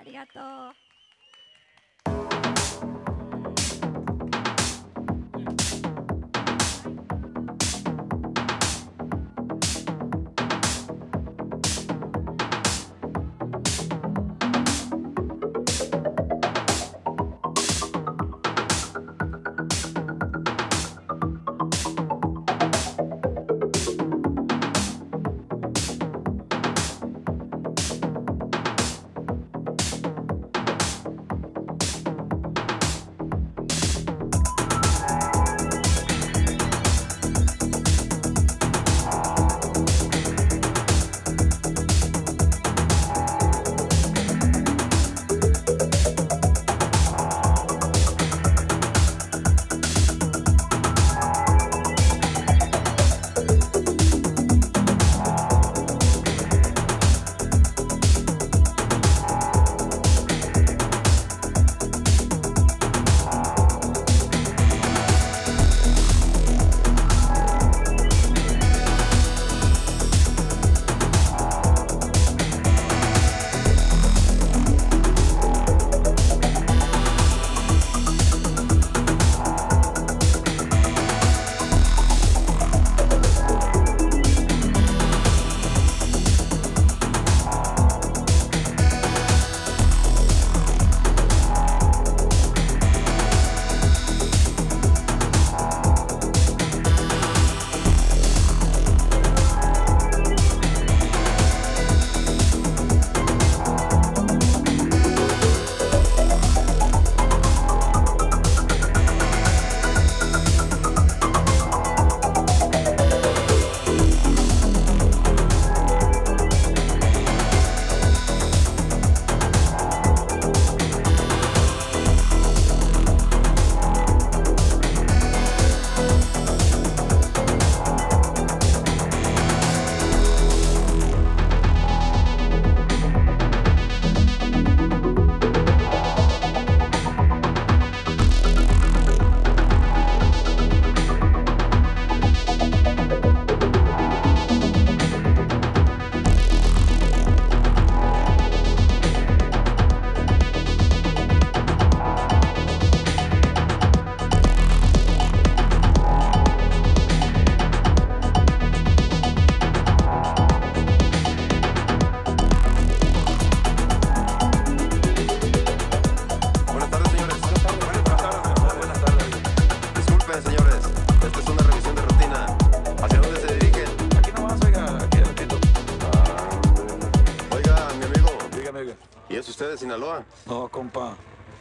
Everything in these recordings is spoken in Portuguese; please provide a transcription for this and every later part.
ありがとう。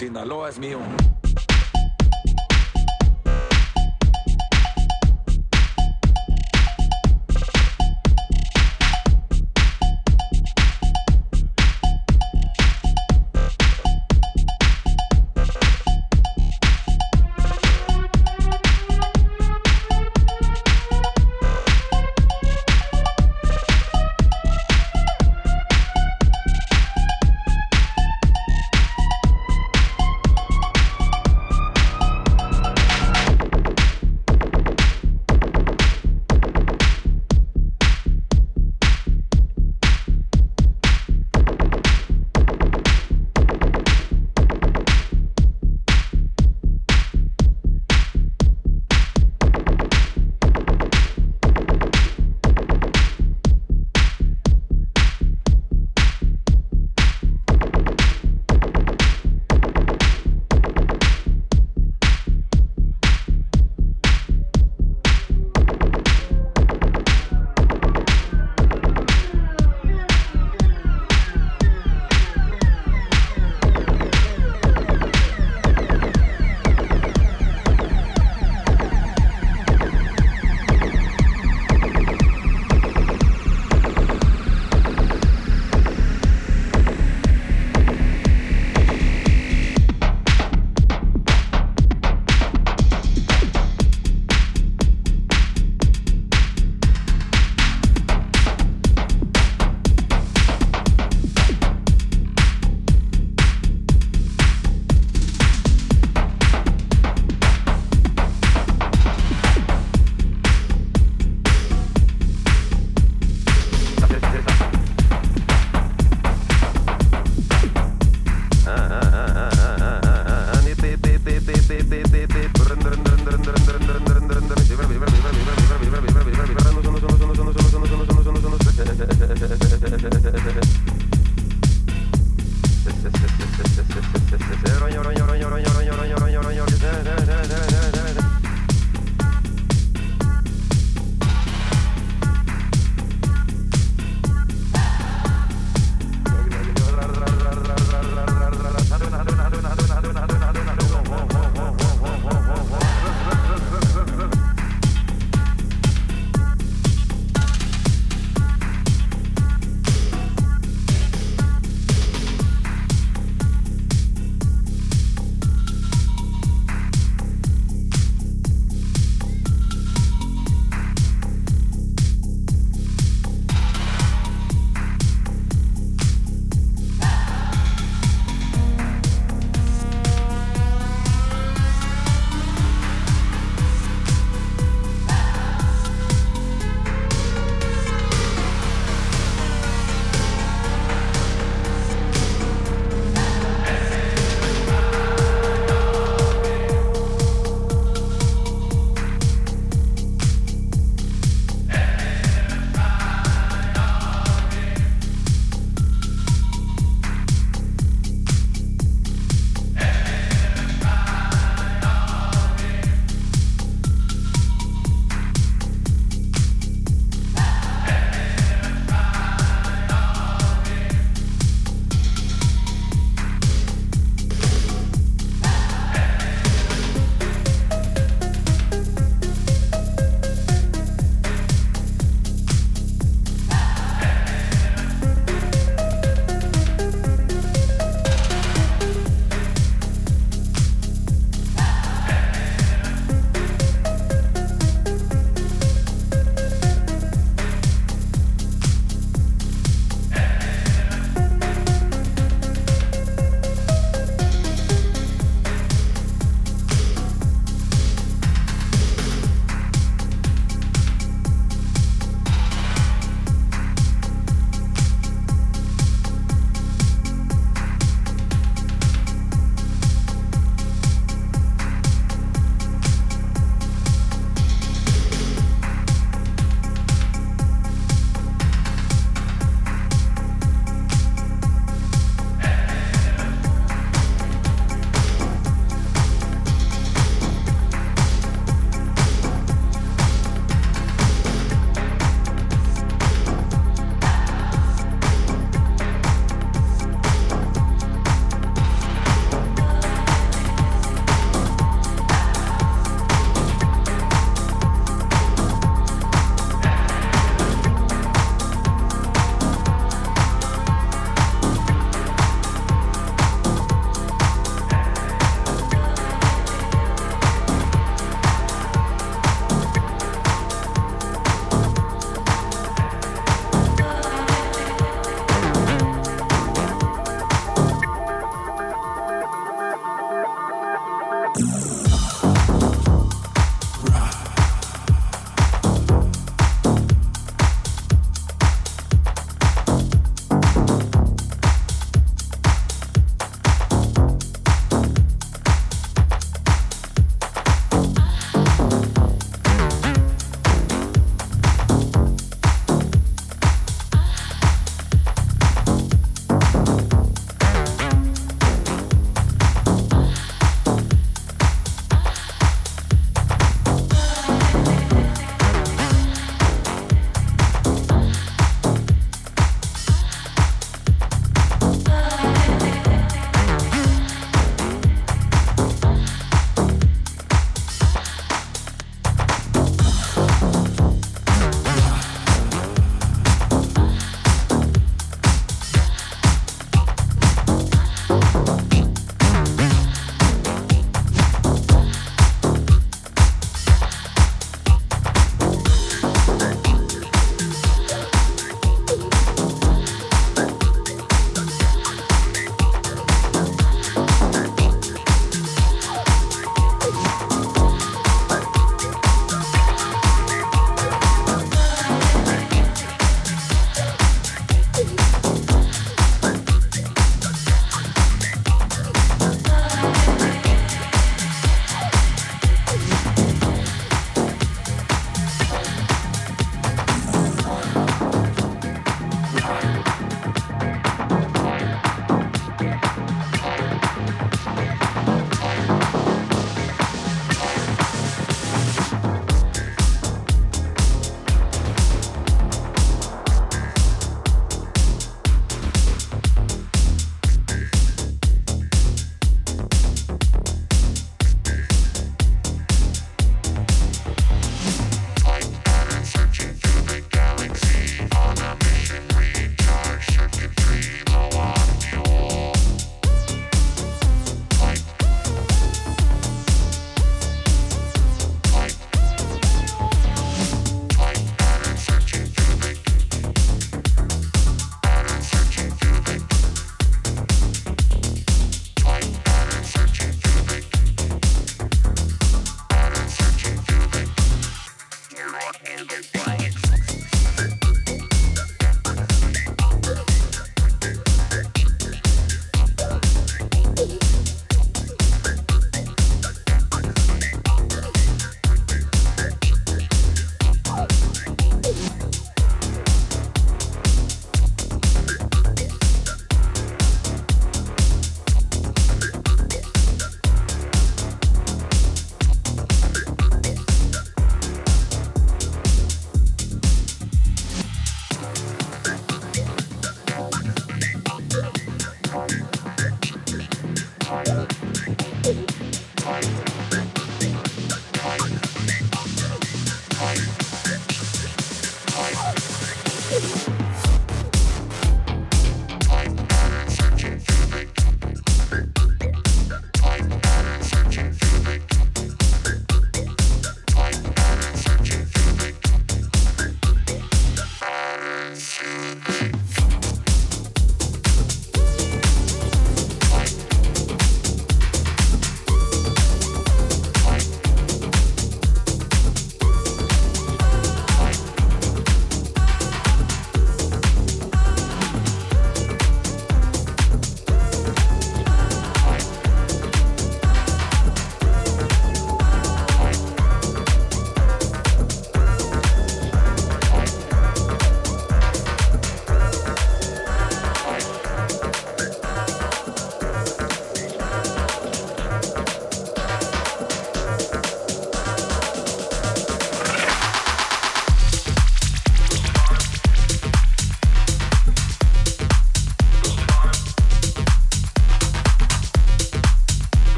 Sinaloa es mío.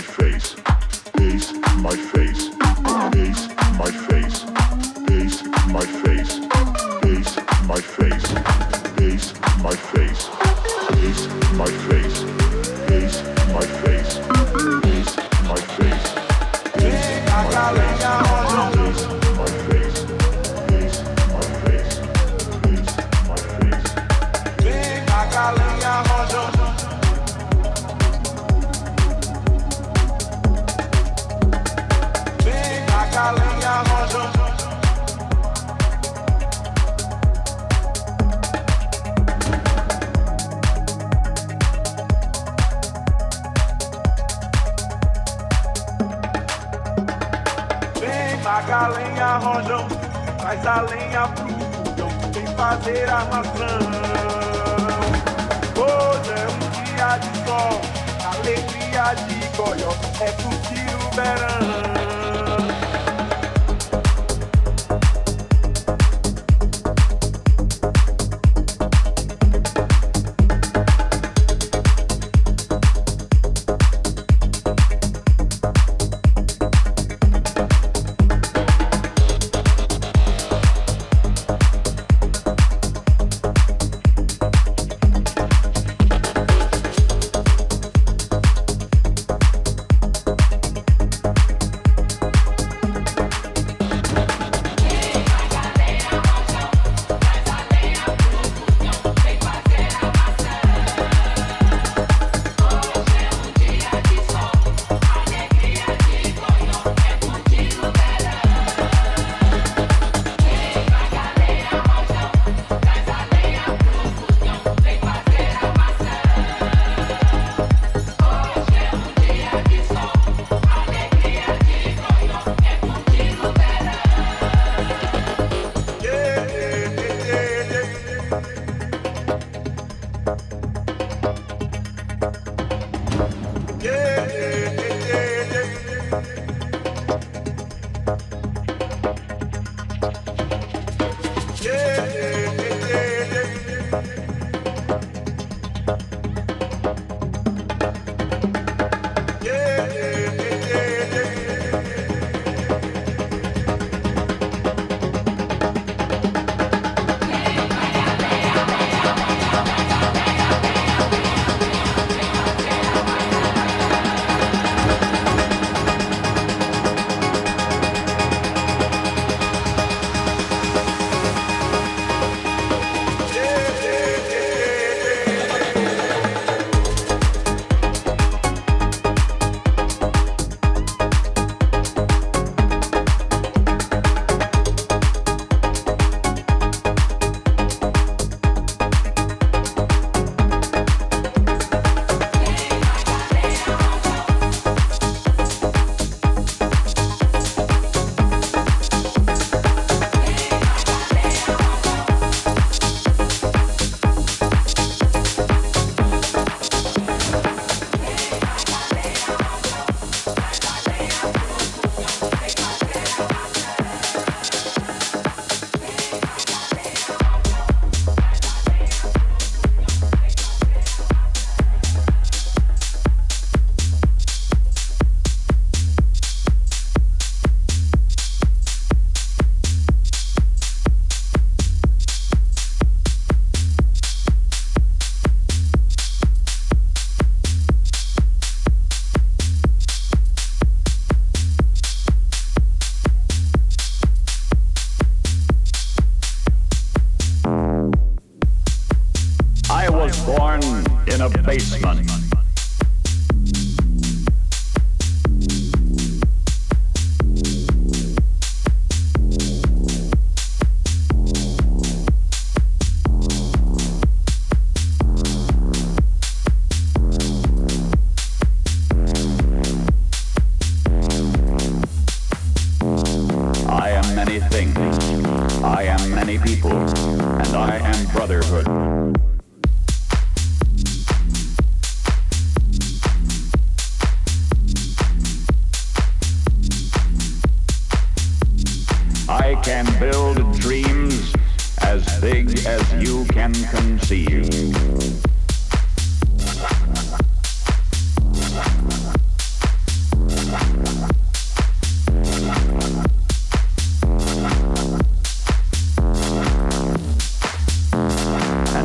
face, face my face, face my face, face my face.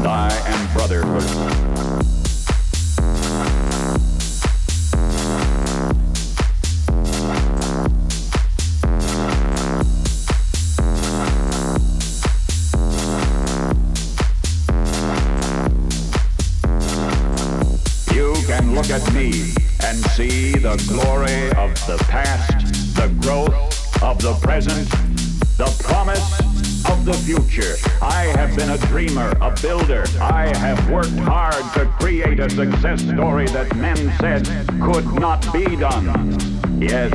I am brotherhood. You can look at me and see the glory of the past dreamer, a builder. I have worked hard to create a success story that men said could not be done. Yes,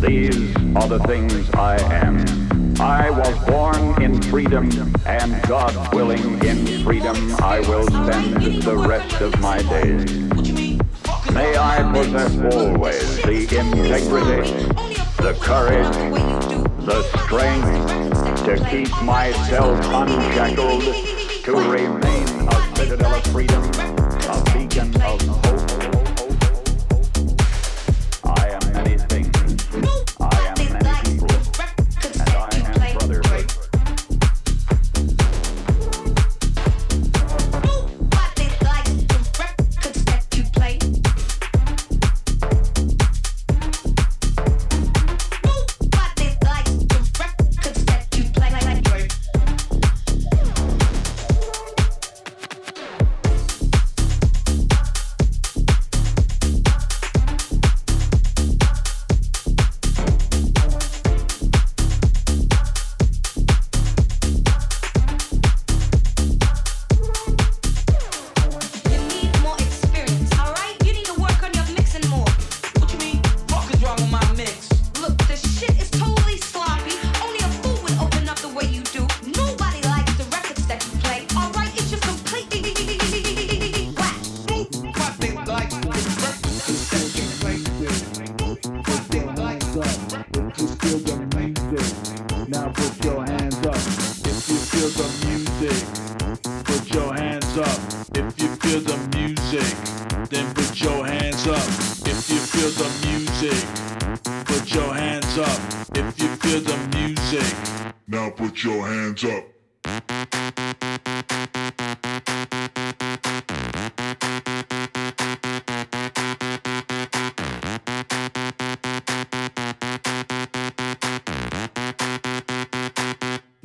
these are the things I am. I was born in freedom, and God willing, in freedom I will spend the rest of my days. May I possess always the integrity, the courage, the strength, to keep myself unshackled, to remain a citadel of freedom, a beacon of hope.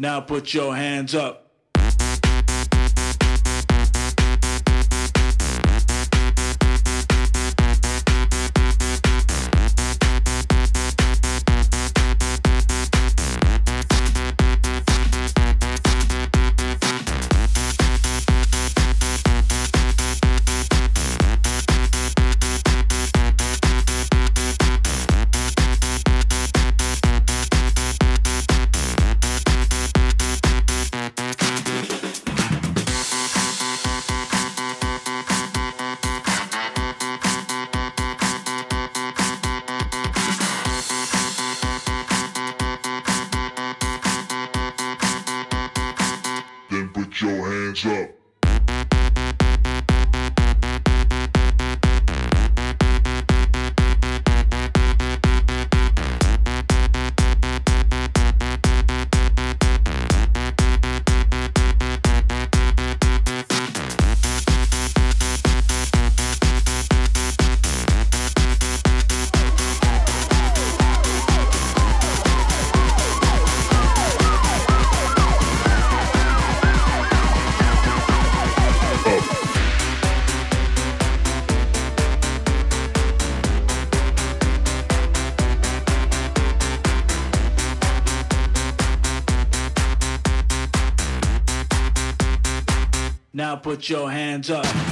Now put your hands up. put your hands up.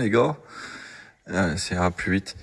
les gars. Euh, c'est un plus vite.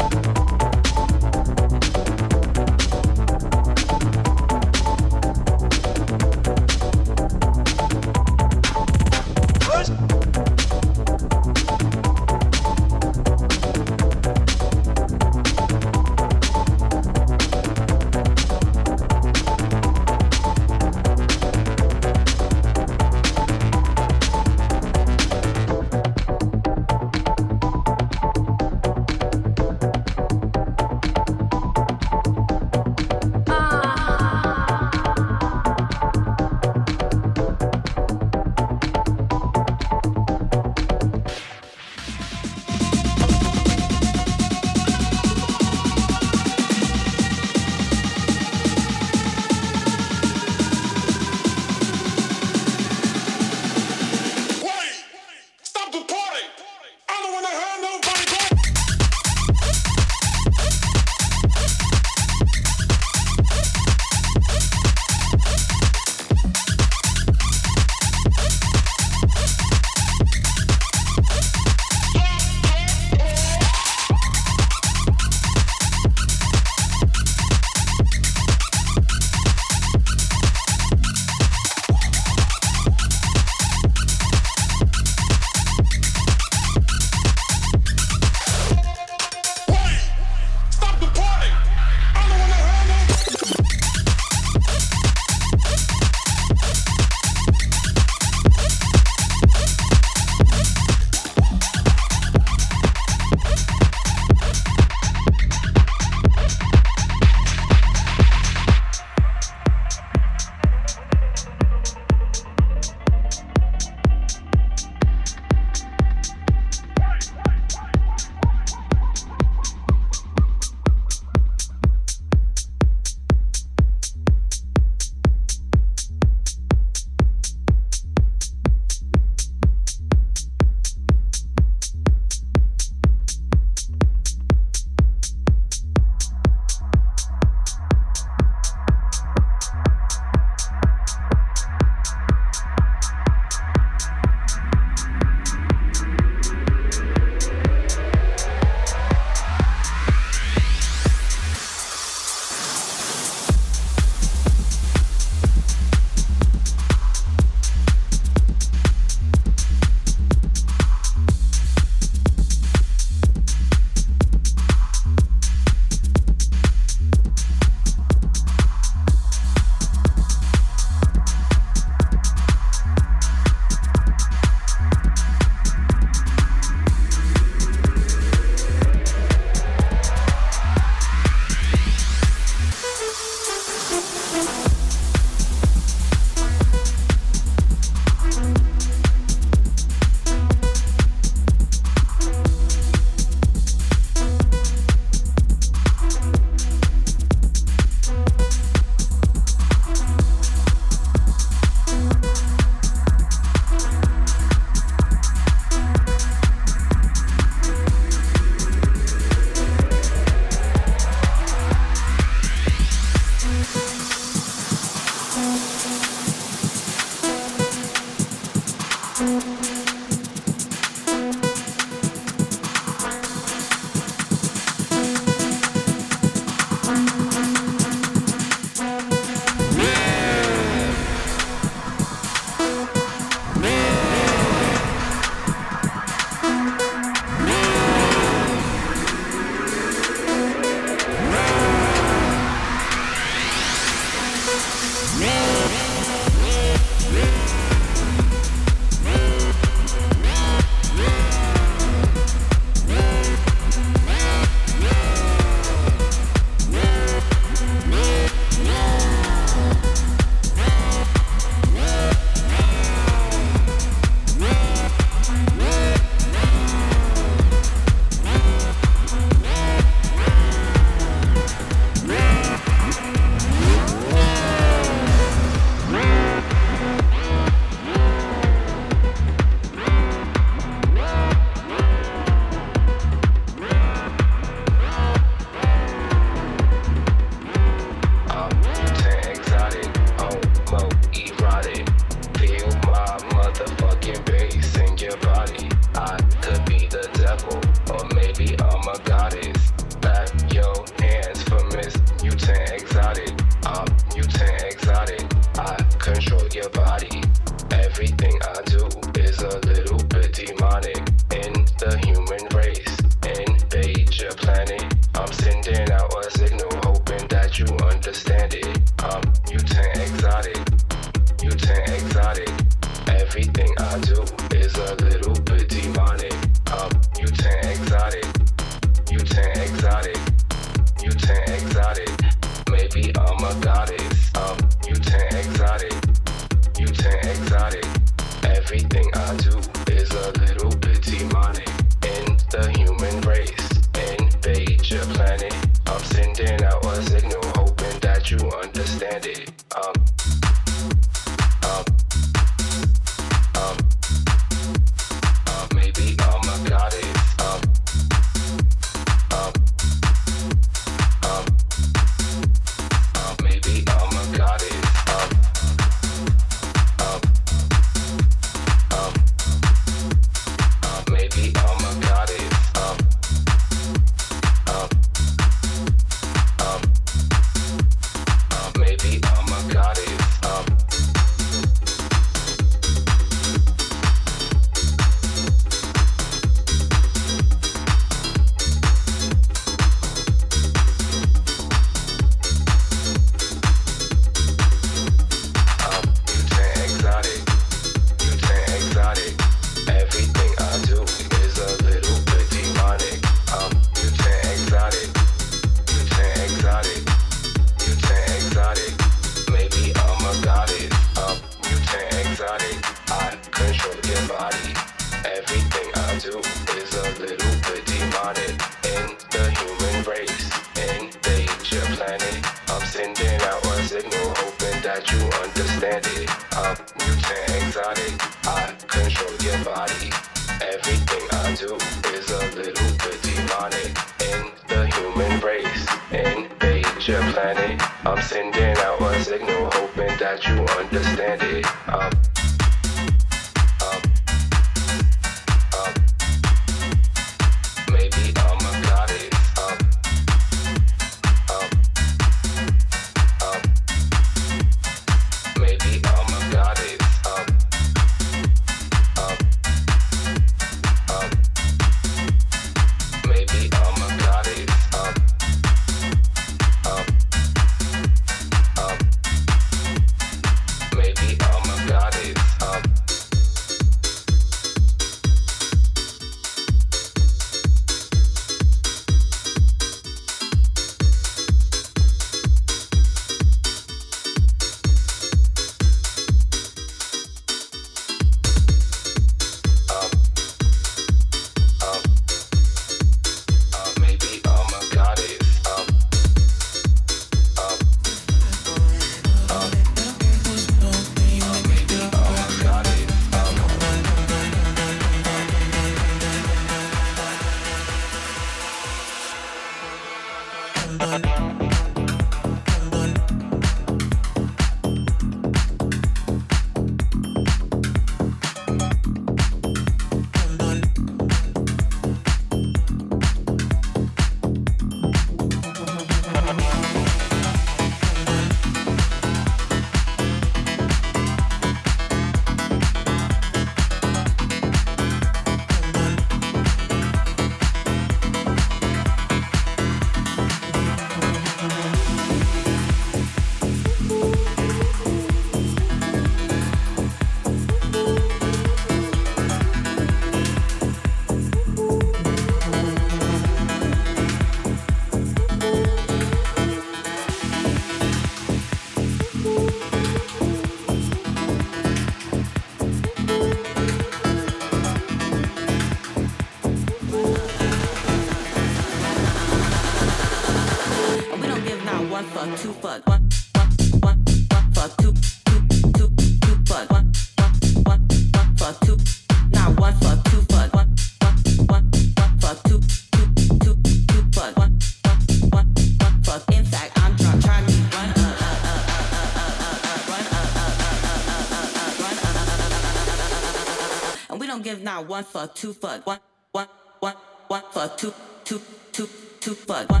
one for two for one, one, one, one for two, two, two, two for one.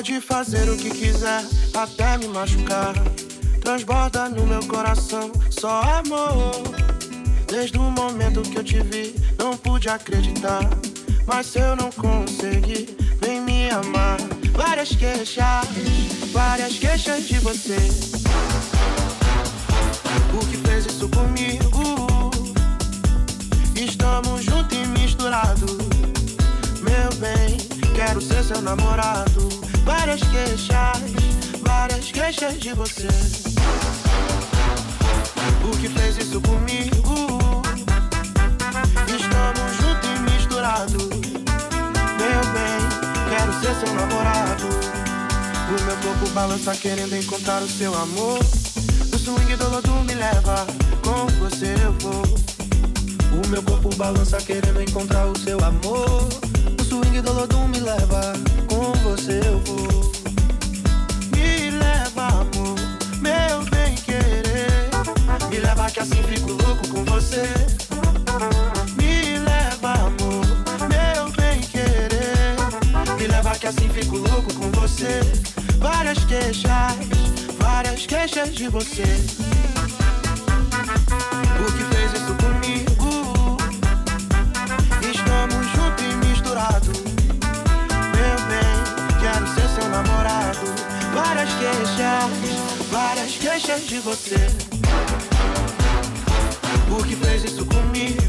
Pode fazer o que quiser, até me machucar. Transborda no meu coração só amor. Desde o momento que eu te vi, não pude acreditar. Mas se eu não conseguir, vem me amar. Várias queixas, várias queixas de você. O que fez isso comigo? Estamos juntos e misturados. Meu bem, quero ser seu namorado várias queixas, várias queixas de você. O que fez isso comigo? Estamos juntos e misturados. Meu bem, quero ser seu namorado. O meu corpo balança querendo encontrar o seu amor. O swing do lodo me leva, com você eu vou. O meu corpo balança querendo encontrar o seu amor. O swing do lodo me leva, você eu vou. Me leva, amor, meu bem querer. Me leva que assim fico louco com você. Me leva, amor, meu bem querer. Me leva que assim fico louco com você. Várias queixas, várias queixas de você. O que fez isso comigo? Várias queixas, várias queixas de você. O que fez isso comigo?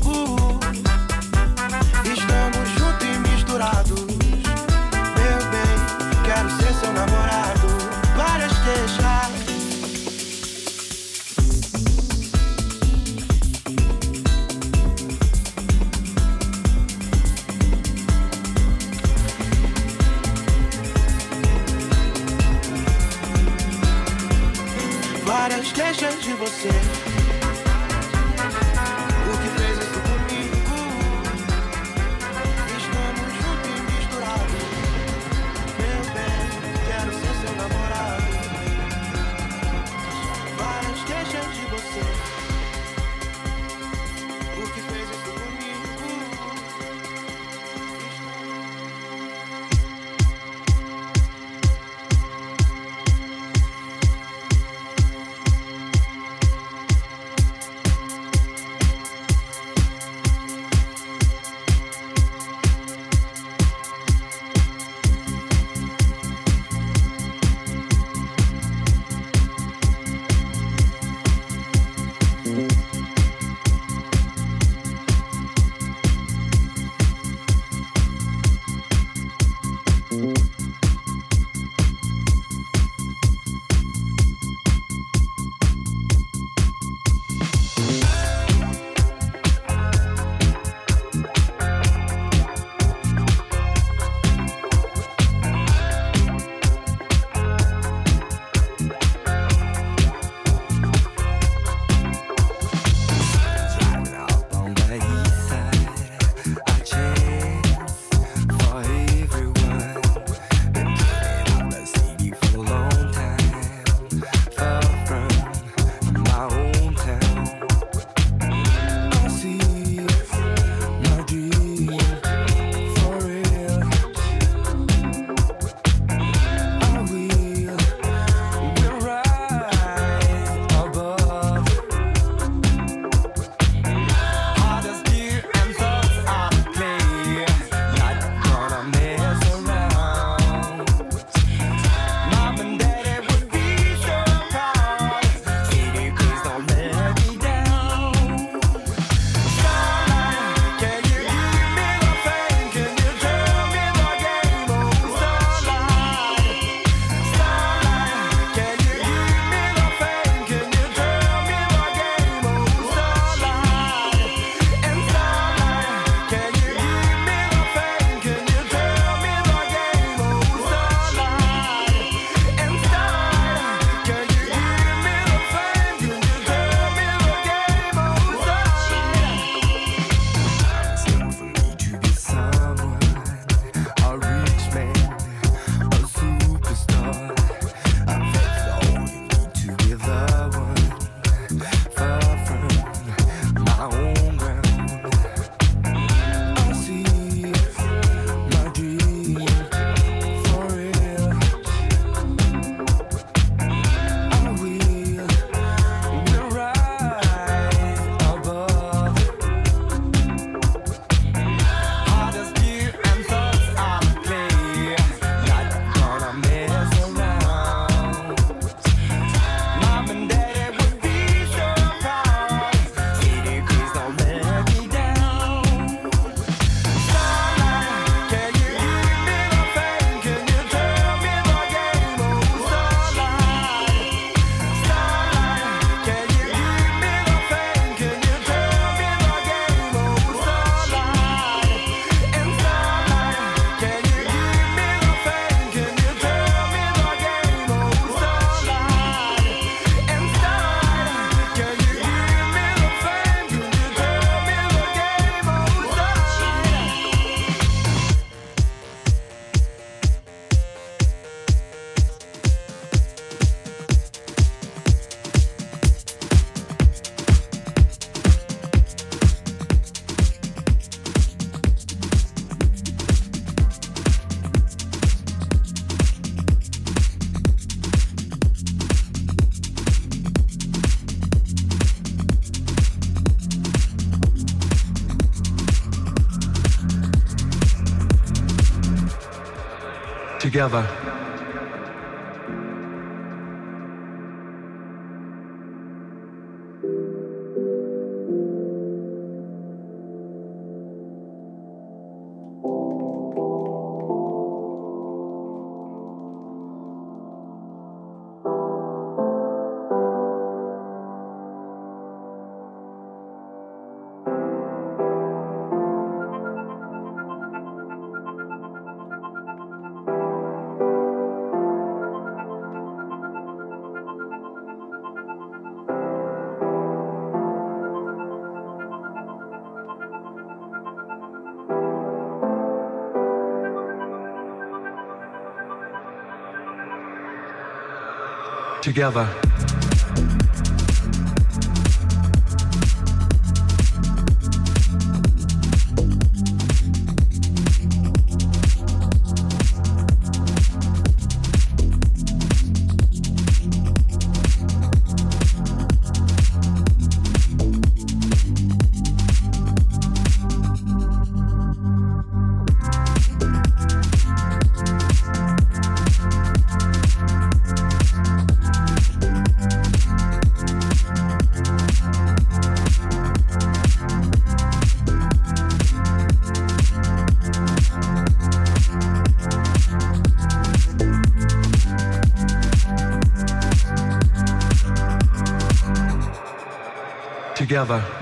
Together. Together. Together.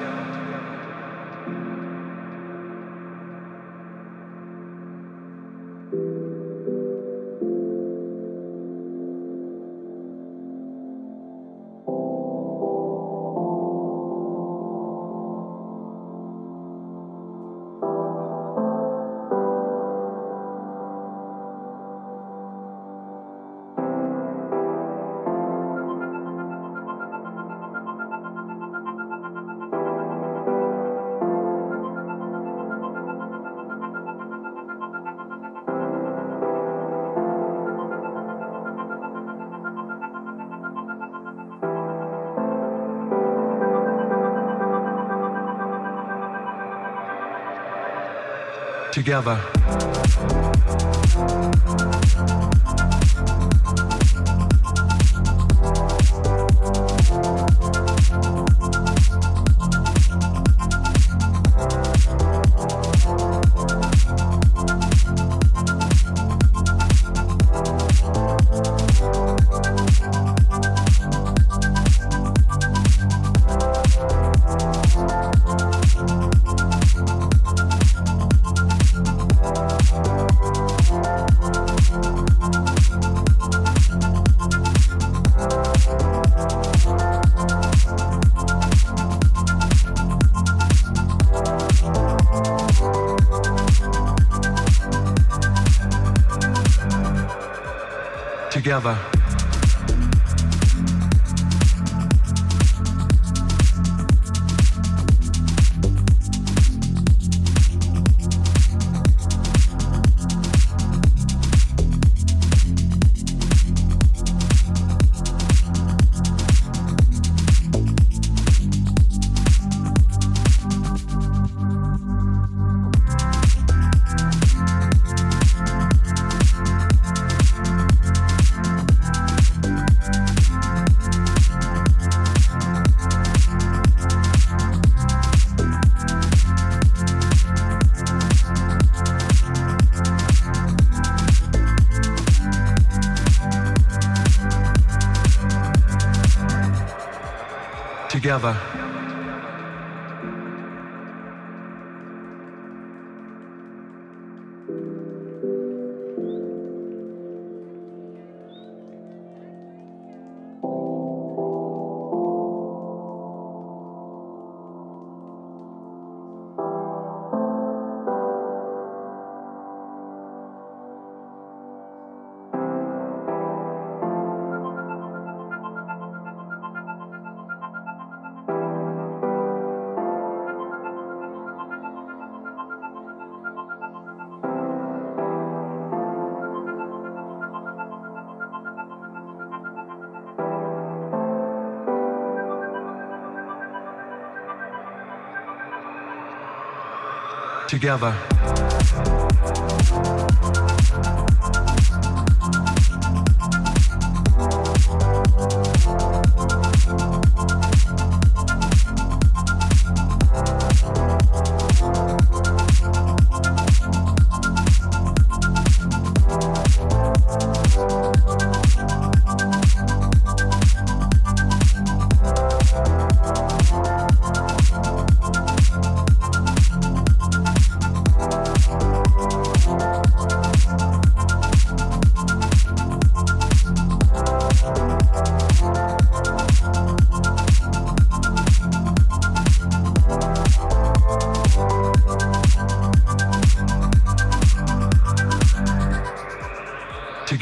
Together. never. Together. Together.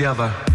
other.